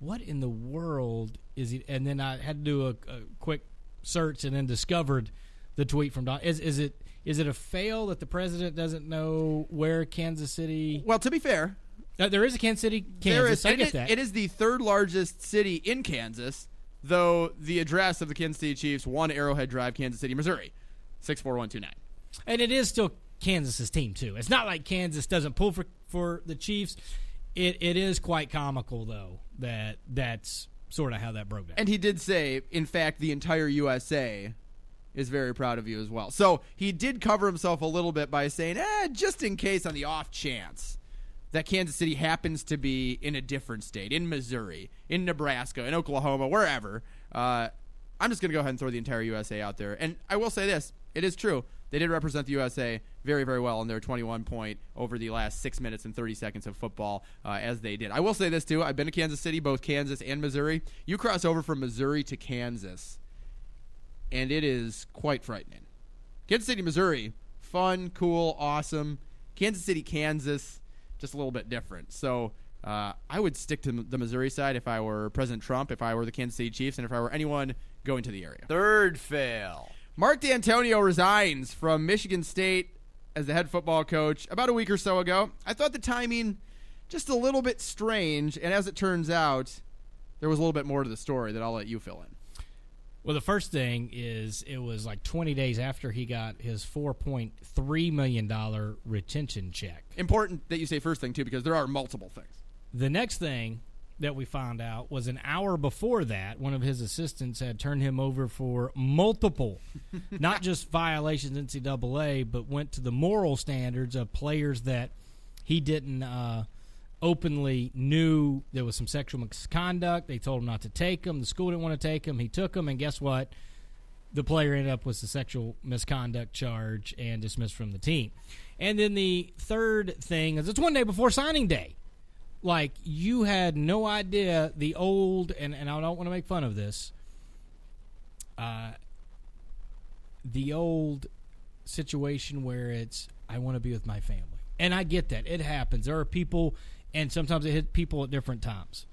what in the world is he? And then I had to do a, a quick search and then discovered the tweet from Don. Is is it is it a fail that the president doesn't know where Kansas City? Well, to be fair, Uh, there is a Kansas City, Kansas. There is, I get is- that. It is the third largest city in Kansas, though the address of the Kansas City Chiefs, 1 Arrowhead Drive, Kansas City, Missouri, 64129. And it is still Kansas's team too. It's not like Kansas doesn't pull for for the Chiefs. It it is quite comical though that that's sort of how that broke down. And he did say, in fact, the entire USA is very proud of you as well. So he did cover himself a little bit by saying, eh, just in case on the off chance that Kansas City happens to be in a different state, in Missouri, in Nebraska, in Oklahoma, wherever, uh, I'm just going to go ahead and throw the entire USA out there. And I will say this it is true. They did represent the USA very, very well in their 21 point over the last six minutes and 30 seconds of football, uh, as they did. I will say this, too. I've been to Kansas City, both Kansas and Missouri. You cross over from Missouri to Kansas, and it is quite frightening. Kansas City, Missouri, fun, cool, awesome. Kansas City, Kansas, just a little bit different. So uh, I would stick to the Missouri side if I were President Trump, if I were the Kansas City Chiefs, and if I were anyone going to the area. Third fail. Mark Dantonio resigns from Michigan State as the head football coach about a week or so ago. I thought the timing just a little bit strange, and as it turns out, there was a little bit more to the story that I'll let you fill in. Well, the first thing is it was like 20 days after he got his 4.3 million dollar retention check. Important that you say first thing too, because there are multiple things. The next thing that we found out was an hour before that, one of his assistants had turned him over for multiple, not just violations NCAA, but went to the moral standards of players that he didn't uh, openly knew there was some sexual misconduct. They told him not to take him. The school didn't want to take him. He took him, and guess what? The player ended up with the sexual misconduct charge and dismissed from the team. And then the third thing is it's one day before signing day like you had no idea the old and, and I don't want to make fun of this uh the old situation where it's I want to be with my family. And I get that. It happens. There are people and sometimes it hit people at different times.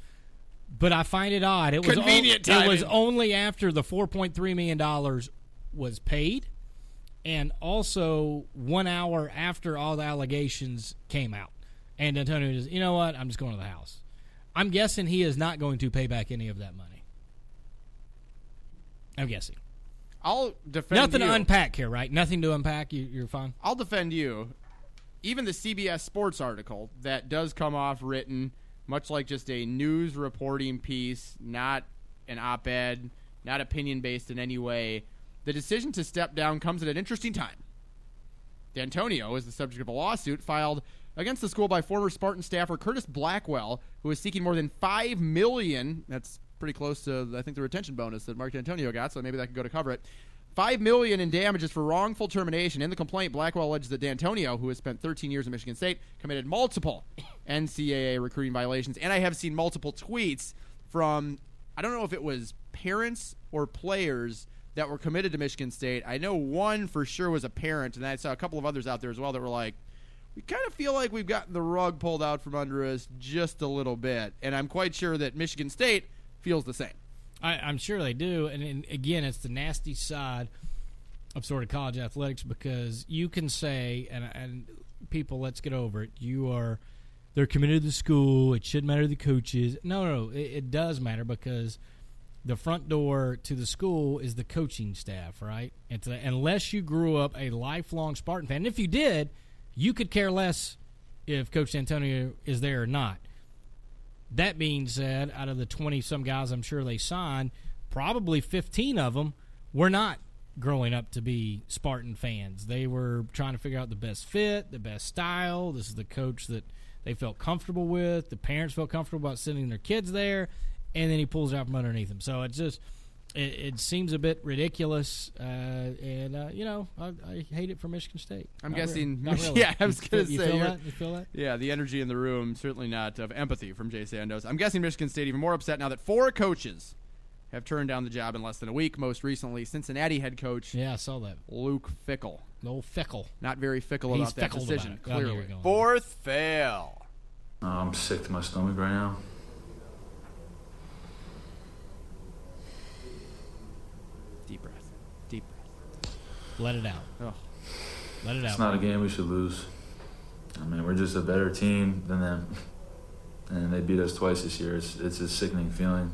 But I find it odd. It was Convenient o- it was only after the 4.3 million dollars was paid and also 1 hour after all the allegations came out. And Antonio just, you know what? I'm just going to the house. I'm guessing he is not going to pay back any of that money. I'm guessing. I'll defend Nothing you. to unpack here, right? Nothing to unpack. You, you're fine. I'll defend you. Even the CBS Sports article that does come off written, much like just a news reporting piece, not an op ed, not opinion based in any way. The decision to step down comes at an interesting time. Dantonio is the subject of a lawsuit filed against the school by former Spartan staffer Curtis Blackwell, who is seeking more than five million. That's pretty close to I think the retention bonus that Mark Dantonio got, so maybe that could go to cover it. Five million in damages for wrongful termination. In the complaint, Blackwell alleges that Dantonio, who has spent 13 years at Michigan State, committed multiple NCAA recruiting violations. And I have seen multiple tweets from I don't know if it was parents or players that were committed to Michigan State. I know one for sure was a parent, and I saw a couple of others out there as well that were like, we kind of feel like we've gotten the rug pulled out from under us just a little bit. And I'm quite sure that Michigan State feels the same. I, I'm sure they do. And, and again, it's the nasty side of sort of college athletics because you can say, and, and people, let's get over it. You are, they're committed to the school. It shouldn't matter to the coaches. No, no, it, it does matter because the front door to the school is the coaching staff, right? And to, unless you grew up a lifelong Spartan fan, and if you did, you could care less if Coach Antonio is there or not. That being said, out of the 20 some guys I'm sure they signed, probably 15 of them were not growing up to be Spartan fans. They were trying to figure out the best fit, the best style. This is the coach that they felt comfortable with. The parents felt comfortable about sending their kids there, and then he pulls out from underneath them. So it's just. It, it seems a bit ridiculous, uh, and uh, you know I, I hate it for Michigan State. I'm Not really. guessing. Not really. Yeah, I was going to say. feel you're- that? You feel that? Yeah, the energy in the room certainly not of empathy from Jay Sandos. I'm guessing Michigan State even more upset now that four coaches have turned down the job in less than a week. Most recently, Cincinnati head coach Yeah, I saw that. Luke Fickell. No fickle. Not very fickle He's about that decision. about it. I knew you Clearly, Fourth fail. Uh, I'm sick to my stomach right now. deep breath. Deep breath. Let it out. Oh. Let it It's out. It's not a game we should lose. I mean, we're just a better team than them, and they beat us twice this year. It's it's a sickening feeling.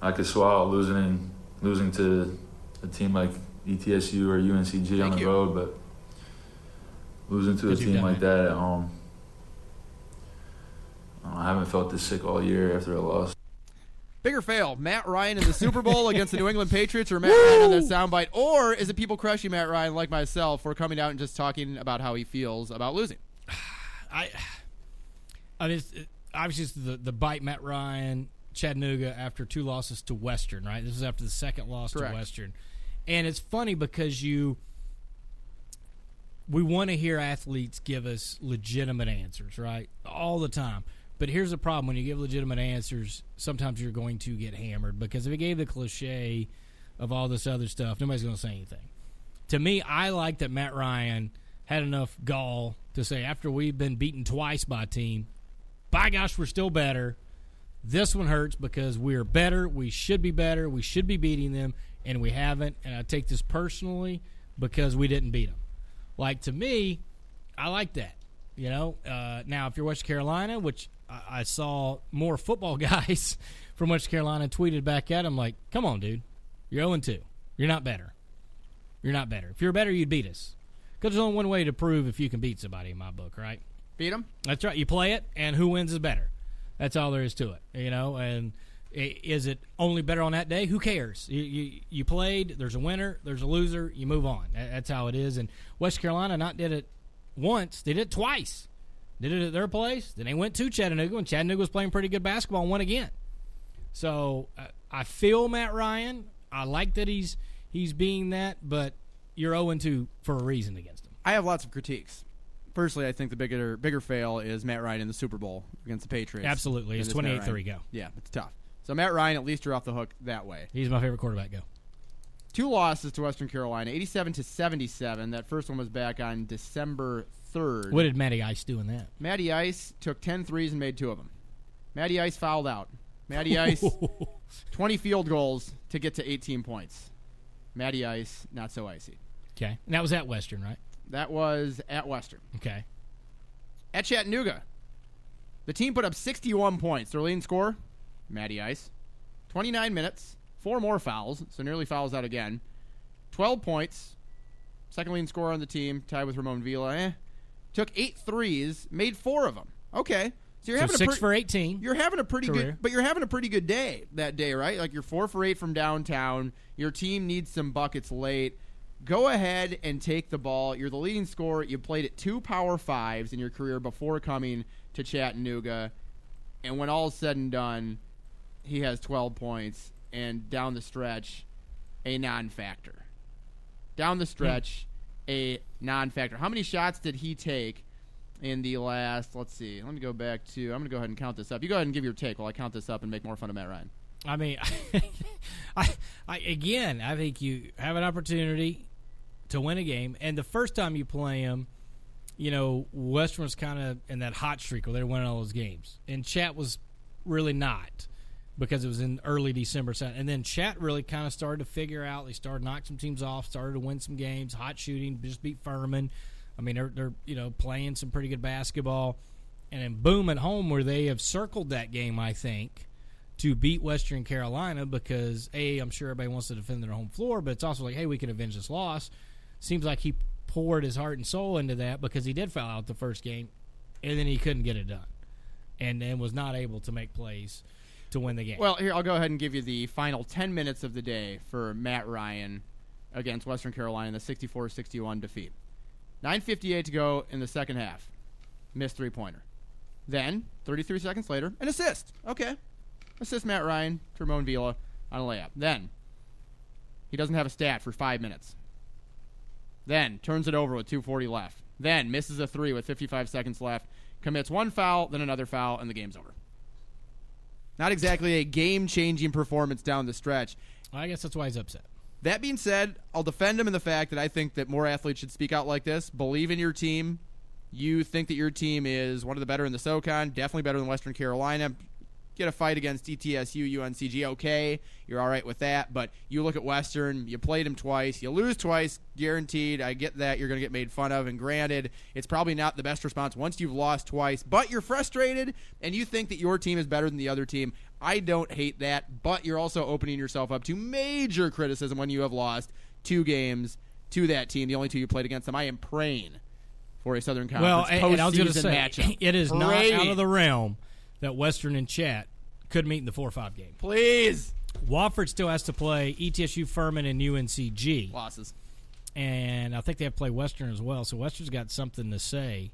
I could swallow losing losing to a team like ETSU or UNCG on the you. road, but losing to a Good you've team like that. that at home, I, I haven't felt this sick all year after a loss. Bigger fail, Matt Ryan in the Super Bowl against the New England Patriots, or Matt Ryan on that soundbite, or is it people crushing Matt Ryan like myself for coming out and just talking about how he feels about losing? I, I mean, it's, it, obviously it's the the bite Matt Ryan, Chattanooga after two losses to Western, right? This is after the second loss Correct. to Western, and it's funny because you. We want to hear athletes give us legitimate answers, right? All the time. But here's the problem: when you give legitimate answers, sometimes you're going to get hammered because if it gave the cliche of all this other stuff, nobody's going to say anything to me, I like that Matt Ryan had enough gall to say after we've been beaten twice by a team, by gosh, we're still better. This one hurts because we're better. We should be better. We should be beating them, and we haven't. And I take this personally because we didn't beat them. Like to me, I like that. You know, uh, now if you're West Carolina, which I, I saw more football guys from West Carolina tweeted back at him, like, "Come on, dude, you're 0 2. You're not better. You're not better. If you're better, you'd beat us. Because there's only one way to prove if you can beat somebody in my book, right? Beat them. That's right. You play it, and who wins is better. That's all there is to it, you know. And is it only better on that day? Who cares? You, you, you played. There's a winner. There's a loser. You move on. That's how it is. And West Carolina not did it once. They did it twice. Did it at their place. Then they went to Chattanooga, and Chattanooga was playing pretty good basketball and won again. So uh, I feel Matt Ryan. I like that he's he's being that, but you're 0 2 for a reason against him. I have lots of critiques. Personally, I think the bigger bigger fail is Matt Ryan in the Super Bowl against the Patriots. Absolutely. It's 28-3 Ryan. go. Yeah, it's tough. So Matt Ryan, at least you're off the hook that way. He's my favorite quarterback. Go. Two losses to Western Carolina, 87 to 77. That first one was back on December 3rd. What did Matty Ice do in that? Matty Ice took 10 threes and made two of them. Matty Ice fouled out. Matty Ice, 20 field goals to get to 18 points. Matty Ice, not so icy. Okay. And that was at Western, right? That was at Western. Okay. At Chattanooga, the team put up 61 points. Their leading score, Matty Ice. 29 minutes, four more fouls, so nearly fouls out again. 12 points. Second leading scorer on the team, tied with Ramon Vila. Eh. Took eight threes, made four of them. Okay. So you're So having a six pre- for 18. You're having a pretty Career. good, but you're having a pretty good day that day, right? Like you're four for eight from downtown. Your team needs some buckets late. Go ahead and take the ball. You're the leading scorer. You played at two power fives in your career before coming to Chattanooga, and when all is said and done, he has 12 points, and down the stretch, a non-factor. Down the hmm. stretch, a non-factor. How many shots did he take in the last? Let's see. Let me go back to. I'm going to go ahead and count this up. You go ahead and give your take while I count this up and make more fun of Matt Ryan. I mean, I, I again, I think you have an opportunity to win a game, and the first time you play them, you know, Western was kind of in that hot streak where they were winning all those games, and Chat was really not because it was in early December, and then Chat really kind of started to figure out. They started to knock some teams off, started to win some games, hot shooting, just beat Furman. I mean, they're they're you know playing some pretty good basketball, and then boom at home where they have circled that game, I think to beat Western Carolina because a I'm sure everybody wants to defend their home floor, but it's also like hey we can avenge this loss. Seems like he poured his heart and soul into that because he did foul out the first game, and then he couldn't get it done, and then was not able to make plays to win the game. Well, here I'll go ahead and give you the final 10 minutes of the day for Matt Ryan against Western Carolina in the 64-61 defeat. 9:58 to go in the second half. Missed three-pointer. Then, 33 seconds later, an assist. Okay. Assist Matt Ryan to Ramon Vila on a layup. Then, he doesn't have a stat for 5 minutes. Then, turns it over with 240 left. Then, misses a 3 with 55 seconds left. Commits one foul, then another foul, and the game's over. Not exactly a game changing performance down the stretch. I guess that's why he's upset. That being said, I'll defend him in the fact that I think that more athletes should speak out like this. Believe in your team. You think that your team is one of the better in the SoCon, definitely better than Western Carolina. Get a fight against ETSU, UNCG, okay. You're all right with that. But you look at Western, you played them twice, you lose twice, guaranteed. I get that you're going to get made fun of. And granted, it's probably not the best response once you've lost twice, but you're frustrated and you think that your team is better than the other team. I don't hate that, but you're also opening yourself up to major criticism when you have lost two games to that team, the only two you played against them. I am praying for a Southern Well, Conference and, I was postseason say, matchup. it is not out of the realm that Western and Chat could meet in the 4 5 game. Please. Wofford still has to play ETSU, Furman, and UNCG. Losses. And I think they have to play Western as well. So Western's got something to say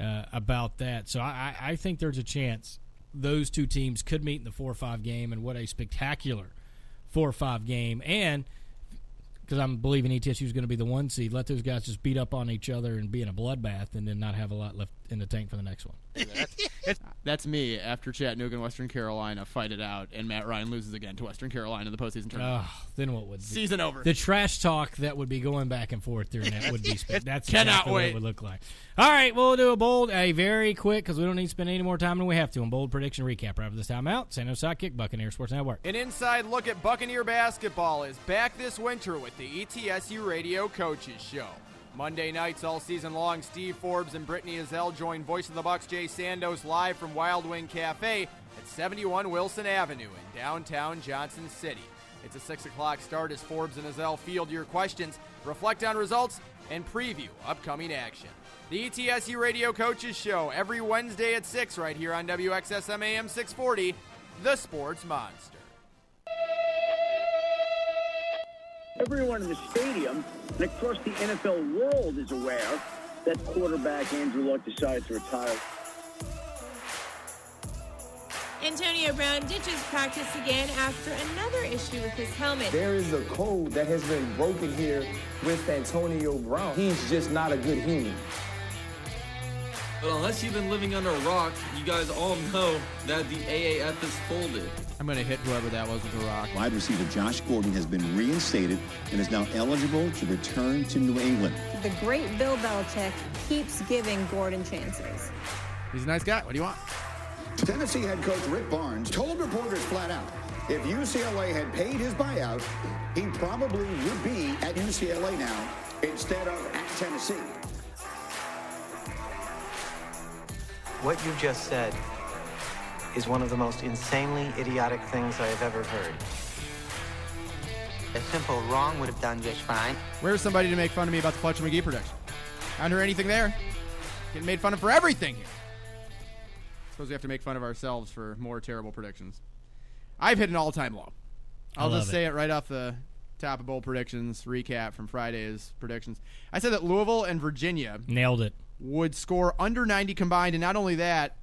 uh, about that. So I, I I think there's a chance those two teams could meet in the 4 5 game, and what a spectacular 4 5 game. And because I'm believing ETSU is going to be the one seed, let those guys just beat up on each other and be in a bloodbath and then not have a lot left in the tank for the next one. That's me after Chattanooga and Western Carolina fight it out, and Matt Ryan loses again to Western Carolina in the postseason tournament. Oh, then what would Season over. The trash talk that would be going back and forth during that would be. spe- That's Cannot exactly what wait. it would look like. All right, we'll do a bold, a very quick because we don't need to spend any more time than we have to on bold prediction recap right after this time out. Sando's Sidekick, Buccaneer Sports Network. An inside look at Buccaneer basketball is back this winter with the ETSU Radio Coaches Show. Monday nights all season long, Steve Forbes and Brittney Ezell join Voice of the Bucks Jay Sandos live from Wild Wing Cafe at 71 Wilson Avenue in downtown Johnson City. It's a 6 o'clock start as Forbes and Ezell field your questions, reflect on results, and preview upcoming action. The ETSU Radio Coaches Show every Wednesday at 6 right here on WXSM AM 640, The Sports Monster. Everyone in the stadium and across the NFL world is aware that quarterback Andrew Luck decided to retire. Antonio Brown ditches practice again after another issue with his helmet. There is a code that has been broken here with Antonio Brown. He's just not a good human. But unless you've been living under a rock, you guys all know that the AAF is folded. I'm going to hit whoever that was with a rock. Wide receiver Josh Gordon has been reinstated and is now eligible to return to New England. The great Bill Belichick keeps giving Gordon chances. He's a nice guy. What do you want? Tennessee head coach Rick Barnes told reporters flat out if UCLA had paid his buyout, he probably would be at UCLA now instead of at Tennessee. What you just said is one of the most insanely idiotic things I have ever heard. A simple wrong would have done just fine. Where's somebody to make fun of me about the Fletcher Magee prediction? Haven't heard anything there. Getting made fun of for everything here. Suppose we have to make fun of ourselves for more terrible predictions. I've hit an all-time low. I'll just love say it right off the top of bold predictions recap from Friday's predictions. I said that Louisville and Virginia Nailed it. Would score under 90 combined, and not only that,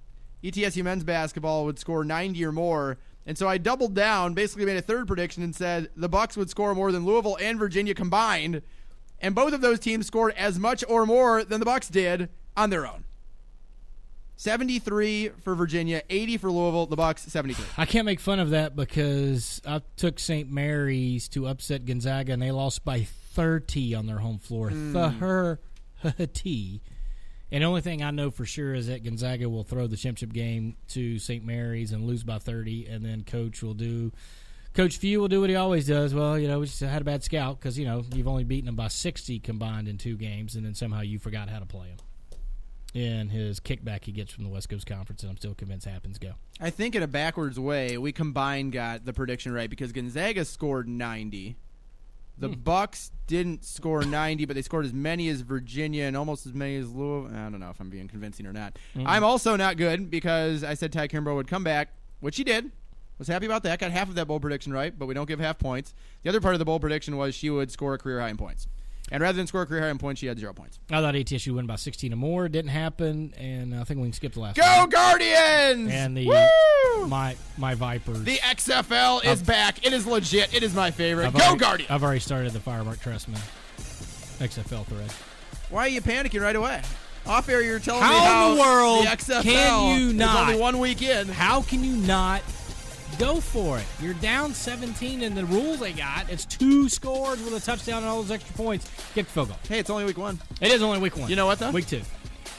ETSU men's basketball would score 90 or more. And so I doubled down, basically made a third prediction, and said the Bucks would score more than Louisville and Virginia combined, and both of those teams scored as much or more than the Bucks did on their own. 73 for Virginia, 80 for Louisville, the Bucks 73. I can't make fun of that because I took St. Mary's to upset Gonzaga and they lost by 30 on their home floor. Mm. Thirty. And the only thing I know for sure is that Gonzaga will throw the championship game to St. Mary's and lose by 30, and then Coach will do. Coach Few will do what he always does. Well, you know, we just had a bad scout because, you know, you've only beaten them by 60 combined in two games, and then somehow you forgot how to play them. And his kickback he gets from the West Coast Conference, and I'm still convinced happens. Go. I think in a backwards way, we combined got the prediction right because Gonzaga scored 90. The Hmm. Bucks didn't score 90, but they scored as many as Virginia and almost as many as Louisville. I don't know if I'm being convincing or not. Mm. I'm also not good because I said Ty Kimbrough would come back, which he did. Was happy about that. Got half of that bold prediction right, but we don't give half points. The other part of the bold prediction was she would score a career high in points. And rather than score a career high in points, she had zero points. I thought ETSU would win by 16 or more. It didn't happen, and I think we can skip the last Go one. Guardians! And the Woo! my my Vipers. The XFL is I've- back. It is legit. It is my favorite. I've Go already, Guardians! I've already started the Fire Marc Trestman XFL thread. Why are you panicking right away? Off air, you're telling How me how in the world the XFL can you is not? only one week in. How can you not go for it? You're down 17 in the rules they got. It's two scores with a touchdown and all those extra points. Get the field goal. Hey, it's only week one. It is only week one. You know what, though? Week two.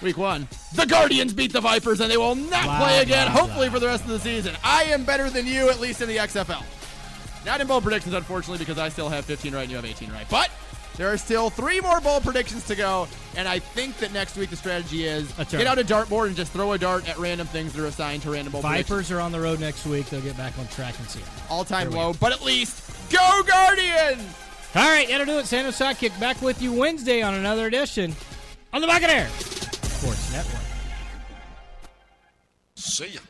Week one. The Guardians beat the Vipers, and they will not Blah, play again, blah, hopefully, blah. for the rest of the season. I am better than you, at least in the XFL. Not in bold predictions, unfortunately, because I still have 15 right and you have 18 right. But there are still three more bold predictions to go. And I think that next week the strategy is get out a dartboard and just throw a dart at random things that are assigned to random bold predictions. Vipers are on the road next week. They'll get back on track and see. All time There we low, but at least go Guardians! All right, that'll do it. Sando's Sidekick back with you Wednesday on another edition on the Buccaneer Sports Network. See ya.